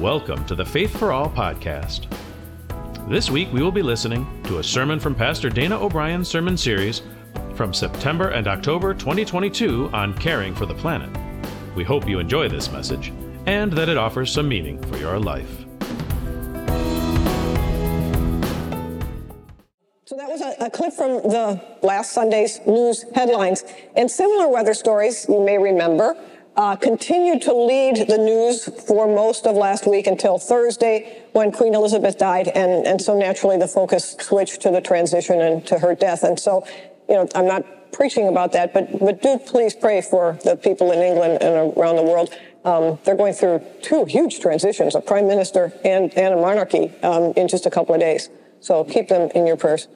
Welcome to the Faith for All podcast. This week we will be listening to a sermon from Pastor Dana O'Brien's sermon series from September and October 2022 on caring for the planet. We hope you enjoy this message and that it offers some meaning for your life. So that was a, a, clip from the last Sunday's news headlines. And similar weather stories, you may remember, uh, continued to lead the news for most of last week until Thursday when Queen Elizabeth died. And, and so naturally the focus switched to the transition and to her death. And so, you know, I'm not preaching about that, but, but do please pray for the people in England and around the world. Um, they're going through two huge transitions, a prime minister and, and a monarchy um, in just a couple of days. So keep them in your prayers.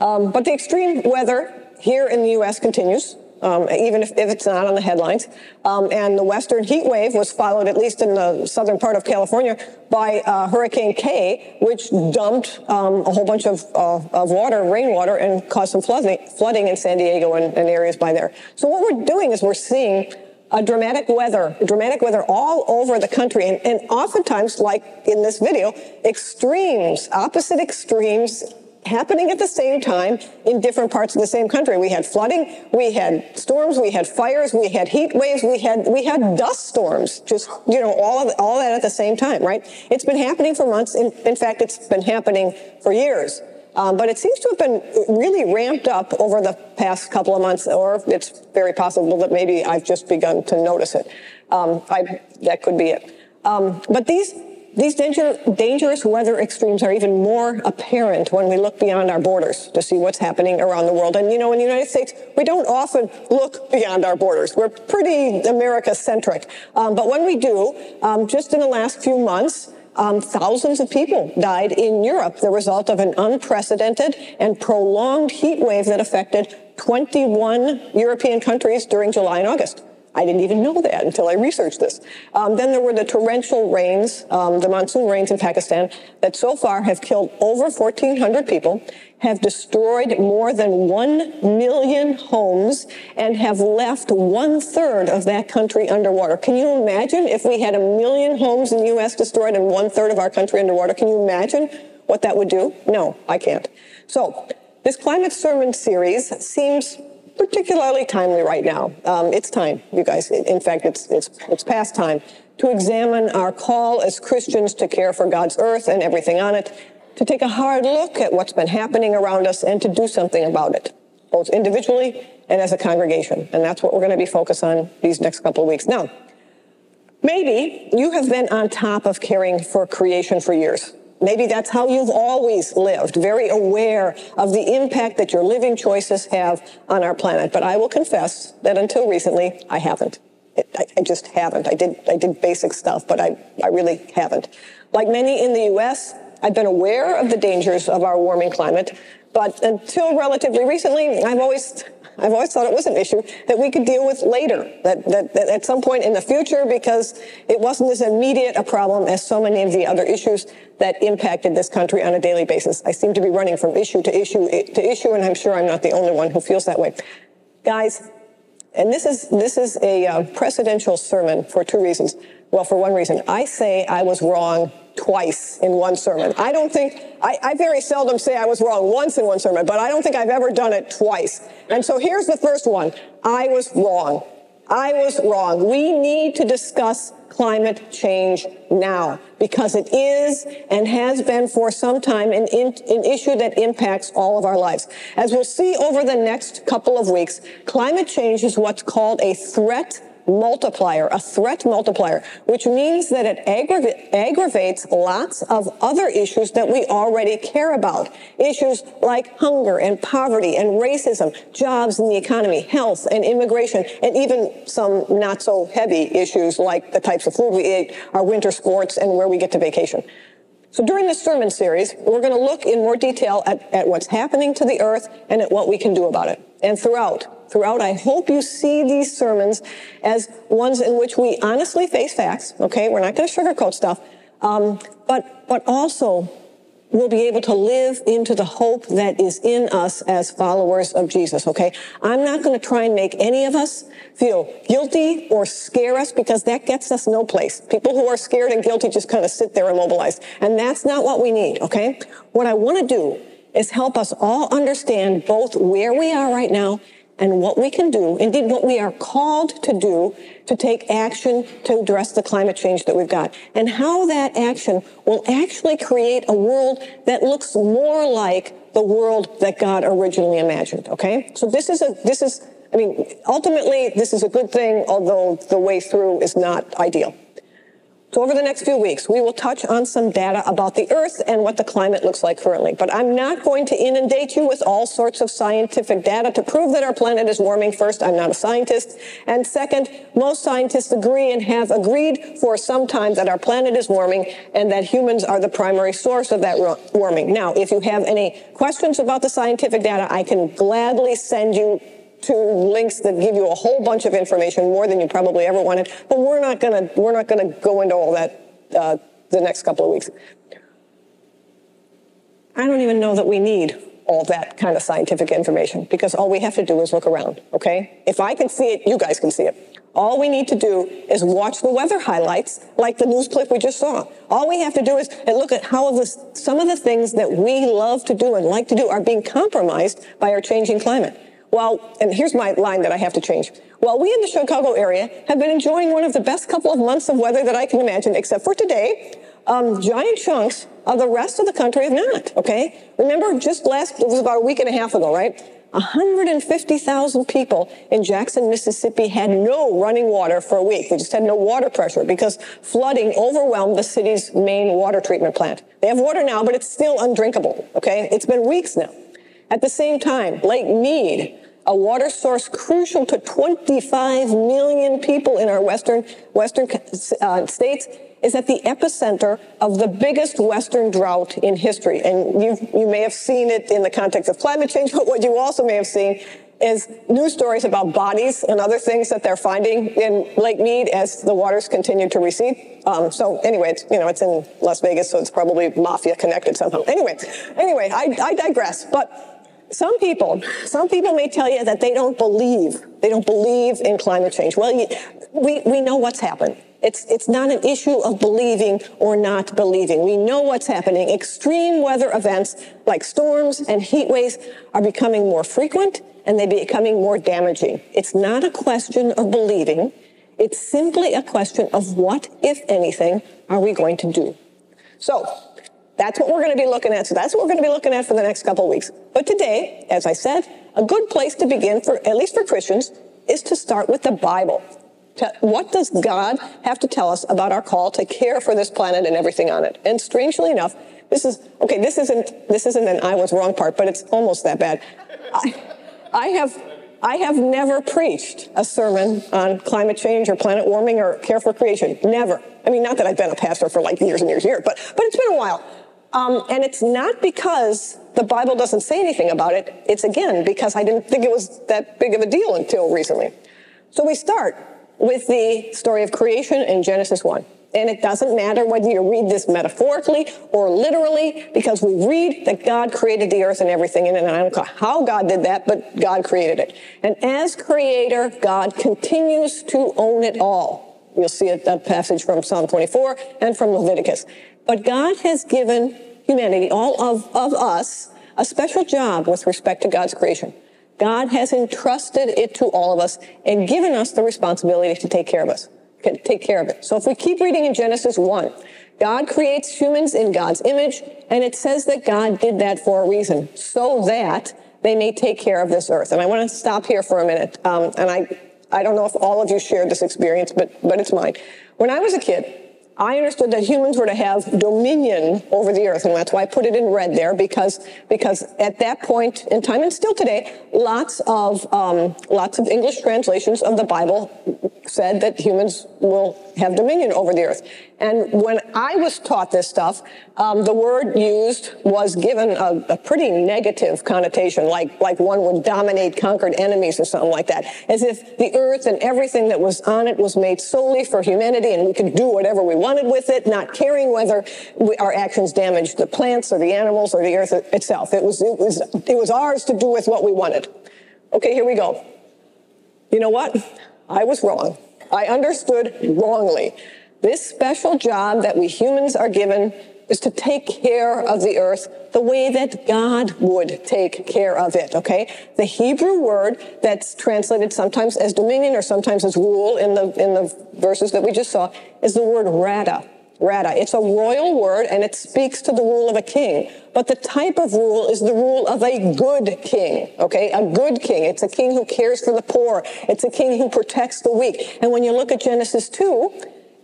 Um, but the extreme weather here in the U.S. continues. Um, even if, if, it's not on the headlines. Um, and the western heat wave was followed, at least in the southern part of California, by uh, Hurricane Kay, which dumped um, a whole bunch of, uh, of water, rainwater, and caused some flooding, flooding in San Diego and, and areas by there. So what we're doing is we're seeing a dramatic weather, dramatic weather all over the country. And, and oftentimes, like in this video, extremes, opposite extremes happening at the same time in different parts of the same country. We had flooding, we had storms, we had fires, we had heat waves, we had we had dust storms. Just you know, all of all that at the same time, right? It's been happening for months. In, in fact, it's been happening for years. Um, but it seems to have been really ramped up over the past couple of months, or it's very possible that maybe I've just begun to notice it. Um, I, that could be it. Um, but these these danger, dangerous weather extremes are even more apparent when we look beyond our borders to see what's happening around the world. And you know, in the United States, we don't often look beyond our borders. We're pretty America centric. Um, but when we do, um, just in the last few months, um, thousands of people died in Europe, the result of an unprecedented and prolonged heat wave that affected 21 European countries during July and August. I didn't even know that until I researched this. Um, then there were the torrential rains, um, the monsoon rains in Pakistan that so far have killed over 1,400 people, have destroyed more than 1 million homes, and have left one third of that country underwater. Can you imagine if we had a million homes in the U.S. destroyed and one third of our country underwater? Can you imagine what that would do? No, I can't. So this climate sermon series seems particularly timely right now. Um, it's time, you guys. In fact, it's, it's, it's past time to examine our call as Christians to care for God's earth and everything on it, to take a hard look at what's been happening around us and to do something about it, both individually and as a congregation. And that's what we're going to be focused on these next couple of weeks. Now, maybe you have been on top of caring for creation for years. Maybe that's how you've always lived, very aware of the impact that your living choices have on our planet. But I will confess that until recently, I haven't. I, I just haven't. I did, I did basic stuff, but I, I really haven't. Like many in the U.S., I've been aware of the dangers of our warming climate, but until relatively recently, I've always I've always thought it was an issue that we could deal with later, that, that, that, at some point in the future, because it wasn't as immediate a problem as so many of the other issues that impacted this country on a daily basis. I seem to be running from issue to issue to issue, and I'm sure I'm not the only one who feels that way. Guys, and this is, this is a uh, precedential sermon for two reasons. Well, for one reason, I say I was wrong twice in one sermon. I don't think, I, I, very seldom say I was wrong once in one sermon, but I don't think I've ever done it twice. And so here's the first one. I was wrong. I was wrong. We need to discuss climate change now because it is and has been for some time an, in, an issue that impacts all of our lives. As we'll see over the next couple of weeks, climate change is what's called a threat multiplier, a threat multiplier, which means that it aggra- aggravates lots of other issues that we already care about. Issues like hunger and poverty and racism, jobs and the economy, health and immigration, and even some not so heavy issues like the types of food we eat, our winter sports, and where we get to vacation. So during this sermon series, we're going to look in more detail at, at what's happening to the earth and at what we can do about it. And throughout, throughout. I hope you see these sermons as ones in which we honestly face facts. Okay, we're not going to sugarcoat stuff, um, but but also we'll be able to live into the hope that is in us as followers of Jesus, okay? I'm not going to try and make any of us feel guilty or scare us because that gets us no place. People who are scared and guilty just kind of sit there immobilized. And that's not what we need, okay? What I want to do is help us all understand both where we are right now and what we can do, indeed what we are called to do to take action to address the climate change that we've got, and how that action will actually create a world that looks more like the world that God originally imagined, okay? So this is a, this is, I mean, ultimately, this is a good thing, although the way through is not ideal. So over the next few weeks, we will touch on some data about the Earth and what the climate looks like currently. But I'm not going to inundate you with all sorts of scientific data to prove that our planet is warming. First, I'm not a scientist. And second, most scientists agree and have agreed for some time that our planet is warming and that humans are the primary source of that warming. Now, if you have any questions about the scientific data, I can gladly send you to links that give you a whole bunch of information, more than you probably ever wanted. But we're not gonna we're not gonna go into all that uh, the next couple of weeks. I don't even know that we need all that kind of scientific information because all we have to do is look around. Okay, if I can see it, you guys can see it. All we need to do is watch the weather highlights, like the news clip we just saw. All we have to do is look at how this, some of the things that we love to do and like to do are being compromised by our changing climate. Well, and here's my line that I have to change. Well, we in the Chicago area have been enjoying one of the best couple of months of weather that I can imagine, except for today. Um, giant chunks of the rest of the country have not, okay? Remember, just last, it was about a week and a half ago, right? 150,000 people in Jackson, Mississippi had no running water for a week. They just had no water pressure because flooding overwhelmed the city's main water treatment plant. They have water now, but it's still undrinkable, okay? It's been weeks now. At the same time, Lake Mead, a water source crucial to 25 million people in our western, western uh, states, is at the epicenter of the biggest Western drought in history. And you, you may have seen it in the context of climate change, but what you also may have seen is news stories about bodies and other things that they're finding in Lake Mead as the waters continue to recede. Um, so anyway, it's, you know, it's in Las Vegas, so it's probably mafia connected somehow. Anyway, anyway, I, I digress. But some people, some people may tell you that they don't believe, they don't believe in climate change. Well, we, we know what's happened. It's, it's not an issue of believing or not believing. We know what's happening. Extreme weather events like storms and heat waves are becoming more frequent and they're becoming more damaging. It's not a question of believing. It's simply a question of what, if anything, are we going to do? So that's what we're going to be looking at. So that's what we're going to be looking at for the next couple of weeks. But today, as I said, a good place to begin for, at least for Christians, is to start with the Bible. What does God have to tell us about our call to care for this planet and everything on it? And strangely enough, this is, okay, this isn't, this isn't an I was wrong part, but it's almost that bad. I, I have, I have never preached a sermon on climate change or planet warming or care for creation. Never. I mean, not that I've been a pastor for like years and years and years, but, but it's been a while. Um, and it's not because the Bible doesn't say anything about it. It's again because I didn't think it was that big of a deal until recently. So we start with the story of creation in Genesis 1. And it doesn't matter whether you read this metaphorically or literally, because we read that God created the earth and everything in it. And I don't know how God did that, but God created it. And as creator, God continues to own it all. You'll see a, passage from Psalm 24 and from Leviticus. But God has given humanity, all of, of us, a special job with respect to God's creation. God has entrusted it to all of us and given us the responsibility to take care of us, take care of it. So if we keep reading in Genesis 1, God creates humans in God's image, and it says that God did that for a reason, so that they may take care of this earth. And I want to stop here for a minute. Um, and I, I don't know if all of you shared this experience, but, but it's mine. When I was a kid, I understood that humans were to have dominion over the earth, and that's why I put it in red there, because because at that point in time, and still today, lots of um, lots of English translations of the Bible said that humans will have dominion over the earth. And when I was taught this stuff, um, the word used was given a, a, pretty negative connotation, like, like one would dominate conquered enemies or something like that, as if the earth and everything that was on it was made solely for humanity and we could do whatever we wanted with it, not caring whether we, our actions damaged the plants or the animals or the earth itself. It was, it was, it was ours to do with what we wanted. Okay, here we go. You know what? I was wrong. I understood wrongly. This special job that we humans are given is to take care of the earth the way that God would take care of it, okay? The Hebrew word that's translated sometimes as dominion or sometimes as rule in the, in the verses that we just saw is the word radah. Radah. It's a royal word and it speaks to the rule of a king. But the type of rule is the rule of a good king, okay? A good king. It's a king who cares for the poor. It's a king who protects the weak. And when you look at Genesis 2,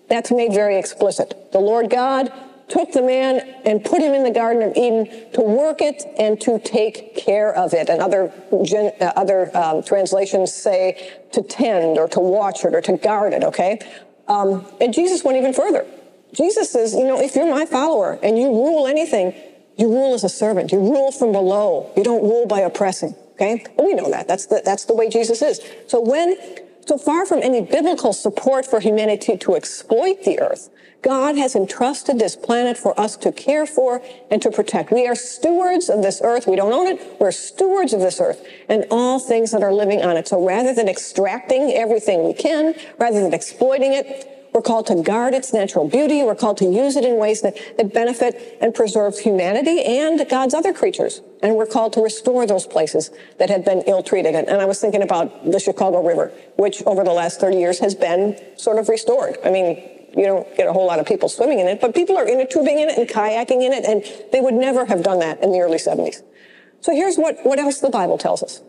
that's made very explicit. The Lord God took the man and put him in the Garden of Eden to work it and to take care of it. And other, gen, uh, other um, translations say to tend or to watch it or to guard it, okay? Um, and Jesus went even further. Jesus says, you know, if you're my follower and you rule anything, you rule as a servant. You rule from below. You don't rule by oppressing. Okay? And we know that. That's the, that's the way Jesus is. So when, so far from any biblical support for humanity to exploit the earth, God has entrusted this planet for us to care for and to protect. We are stewards of this earth. We don't own it. We're stewards of this earth and all things that are living on it. So rather than extracting everything we can, rather than exploiting it, we're called to guard its natural beauty. We're called to use it in ways that, that benefit and preserve humanity and God's other creatures. And we're called to restore those places that have been ill-treated. And, and I was thinking about the Chicago River, which over the last 30 years has been sort of restored. I mean, you don't get a whole lot of people swimming in it, but people are inner tubing in it and kayaking in it, and they would never have done that in the early 70s. So here's what, what else the Bible tells us.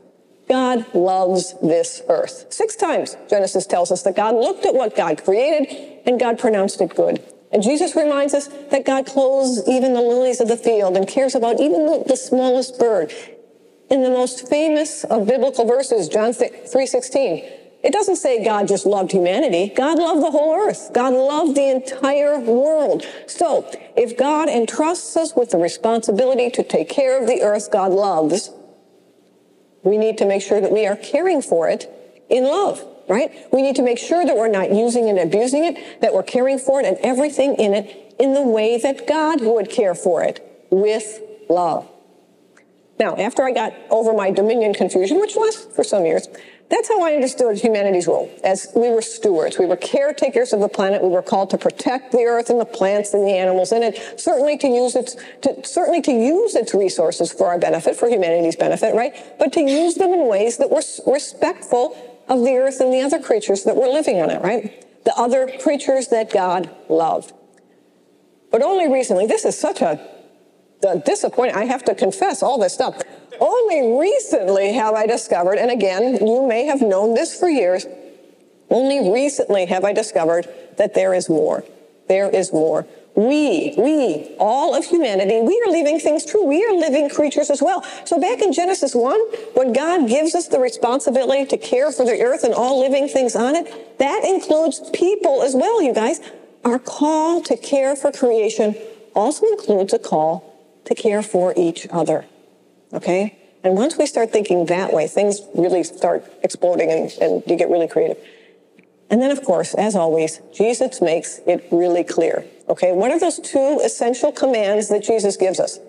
God loves this earth. Six times Genesis tells us that God looked at what God created and God pronounced it good. And Jesus reminds us that God clothes even the lilies of the field and cares about even the, the smallest bird. In the most famous of biblical verses, John 3:16, it doesn't say God just loved humanity. God loved the whole earth. God loved the entire world. So, if God entrusts us with the responsibility to take care of the earth God loves, we need to make sure that we are caring for it in love, right? We need to make sure that we're not using and abusing it, that we're caring for it and everything in it in the way that God would care for it with love. Now, after I got over my dominion confusion, which lasted for some years, that's how I understood humanity's role. As we were stewards, we were caretakers of the planet. We were called to protect the earth and the plants and the animals in it. Certainly to use its, to, certainly to use its resources for our benefit, for humanity's benefit, right? But to use them in ways that were respectful of the earth and the other creatures that were living on it, right? The other creatures that God loved. But only recently, this is such a disappointing. I have to confess all this stuff. Only recently have I discovered, and again, you may have known this for years, only recently have I discovered that there is more. There is more. We, we, all of humanity, we are living things true. We are living creatures as well. So back in Genesis 1, when God gives us the responsibility to care for the earth and all living things on it, that includes people as well, you guys. Our call to care for creation also includes a call to care for each other. Okay? And once we start thinking that way, things really start exploding and, and you get really creative. And then, of course, as always, Jesus makes it really clear. Okay, what are those two essential commands that Jesus gives us?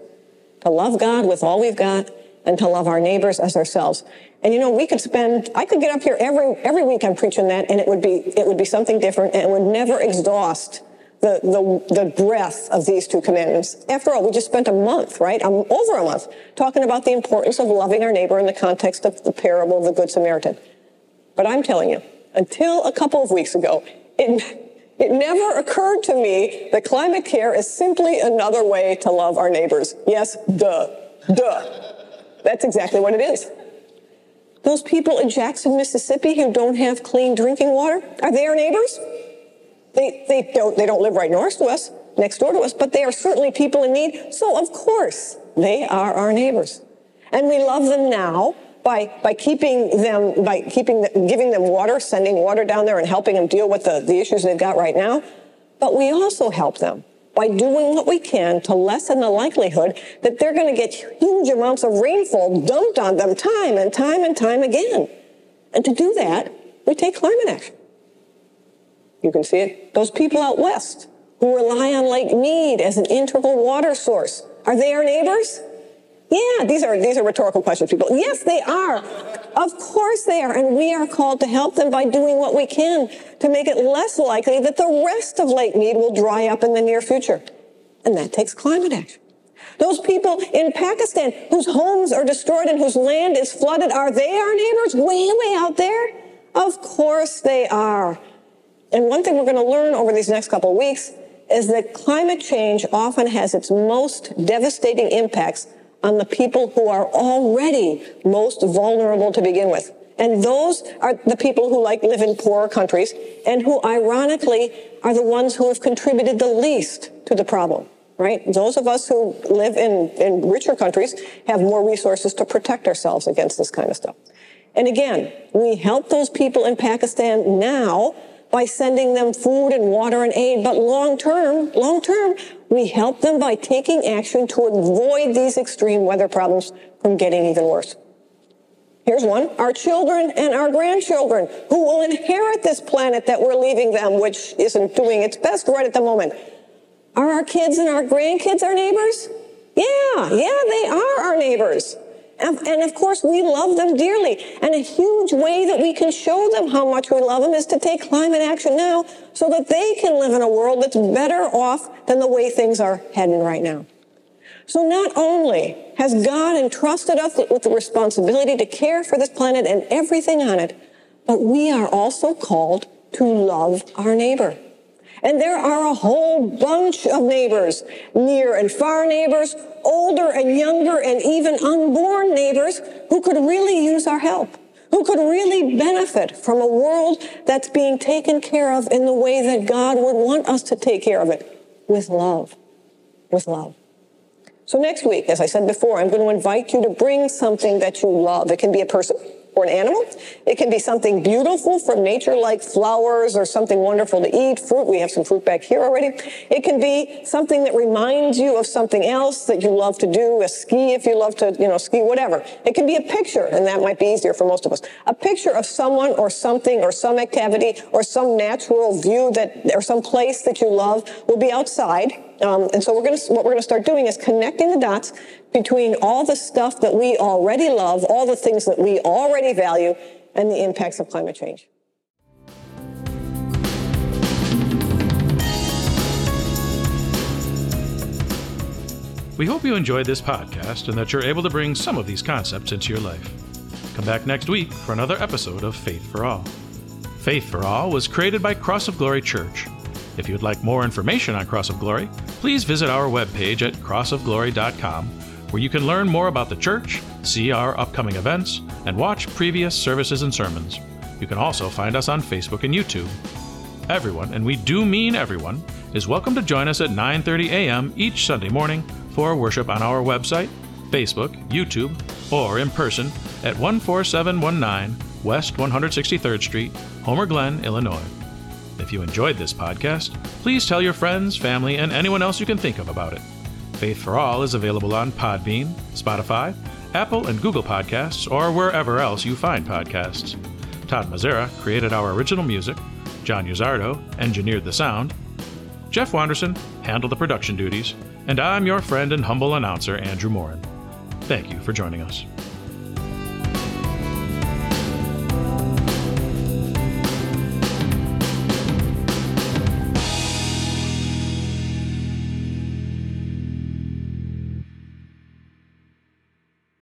To love God with all we've got and to love our neighbors as ourselves. And you know, we could spend, I could get up here every, every week I'm preaching that and it would be, it would be something different and it would never exhaust the, the, the breadth of these two commandments. After all, we just spent a month, right? Um, over a month, talking about the importance of loving our neighbor in the context of the parable of the Good Samaritan. But I'm telling you, until a couple of weeks ago, it, it never occurred to me that climate care is simply another way to love our neighbors. Yes, duh, duh. That's exactly what it is. Those people in Jackson, Mississippi who don't have clean drinking water, are they our neighbors? They, they, don't, they don't live right next to us, next door to us, but they are certainly people in need. So of course, they are our neighbors. And we love them now by, by keeping them, by keeping, giving them water, sending water down there and helping them deal with the, the issues they've got right now. But we also help them by doing what we can to lessen the likelihood that they're going to get huge amounts of rainfall dumped on them time and time and time again. And to do that, we take climate action. You can see it. Those people out west who rely on Lake Mead as an integral water source, are they our neighbors? Yeah, these are, these are rhetorical questions, people. Yes, they are. Of course they are. And we are called to help them by doing what we can to make it less likely that the rest of Lake Mead will dry up in the near future. And that takes climate action. Those people in Pakistan whose homes are destroyed and whose land is flooded, are they our neighbors way, way out there? Of course they are. And one thing we're going to learn over these next couple of weeks is that climate change often has its most devastating impacts on the people who are already most vulnerable to begin with. And those are the people who like live in poorer countries and who ironically are the ones who have contributed the least to the problem, right? Those of us who live in, in richer countries have more resources to protect ourselves against this kind of stuff. And again, we help those people in Pakistan now by sending them food and water and aid. But long term, long term, we help them by taking action to avoid these extreme weather problems from getting even worse. Here's one. Our children and our grandchildren who will inherit this planet that we're leaving them, which isn't doing its best right at the moment. Are our kids and our grandkids our neighbors? Yeah, yeah, they are our neighbors. And of course, we love them dearly. And a huge way that we can show them how much we love them is to take climate action now so that they can live in a world that's better off than the way things are heading right now. So not only has God entrusted us with the responsibility to care for this planet and everything on it, but we are also called to love our neighbor. And there are a whole bunch of neighbors, near and far neighbors, older and younger and even unborn neighbors who could really use our help, who could really benefit from a world that's being taken care of in the way that God would want us to take care of it, with love, with love. So next week, as I said before, I'm going to invite you to bring something that you love. It can be a person or an animal. It can be something beautiful from nature like flowers or something wonderful to eat, fruit. We have some fruit back here already. It can be something that reminds you of something else that you love to do, a ski if you love to, you know, ski, whatever. It can be a picture, and that might be easier for most of us. A picture of someone or something or some activity or some natural view that, or some place that you love will be outside. Um, and so we're going to, what we're going to start doing is connecting the dots between all the stuff that we already love, all the things that we already value, and the impacts of climate change. We hope you enjoyed this podcast and that you're able to bring some of these concepts into your life. Come back next week for another episode of Faith for All. Faith for All was created by Cross of Glory Church. If you'd like more information on Cross of Glory, please visit our webpage at crossofglory.com where you can learn more about the church, see our upcoming events, and watch previous services and sermons. You can also find us on Facebook and YouTube. Everyone, and we do mean everyone, is welcome to join us at 9:30 a.m. each Sunday morning for worship on our website, Facebook, YouTube, or in person at 14719 West 163rd Street, Homer Glen, Illinois. If you enjoyed this podcast, please tell your friends, family, and anyone else you can think of about it. Faith for All is available on Podbean, Spotify, Apple and Google Podcasts, or wherever else you find podcasts. Todd Mazzara created our original music, John Uzardo engineered the sound, Jeff Wanderson handled the production duties, and I'm your friend and humble announcer, Andrew Morin. Thank you for joining us.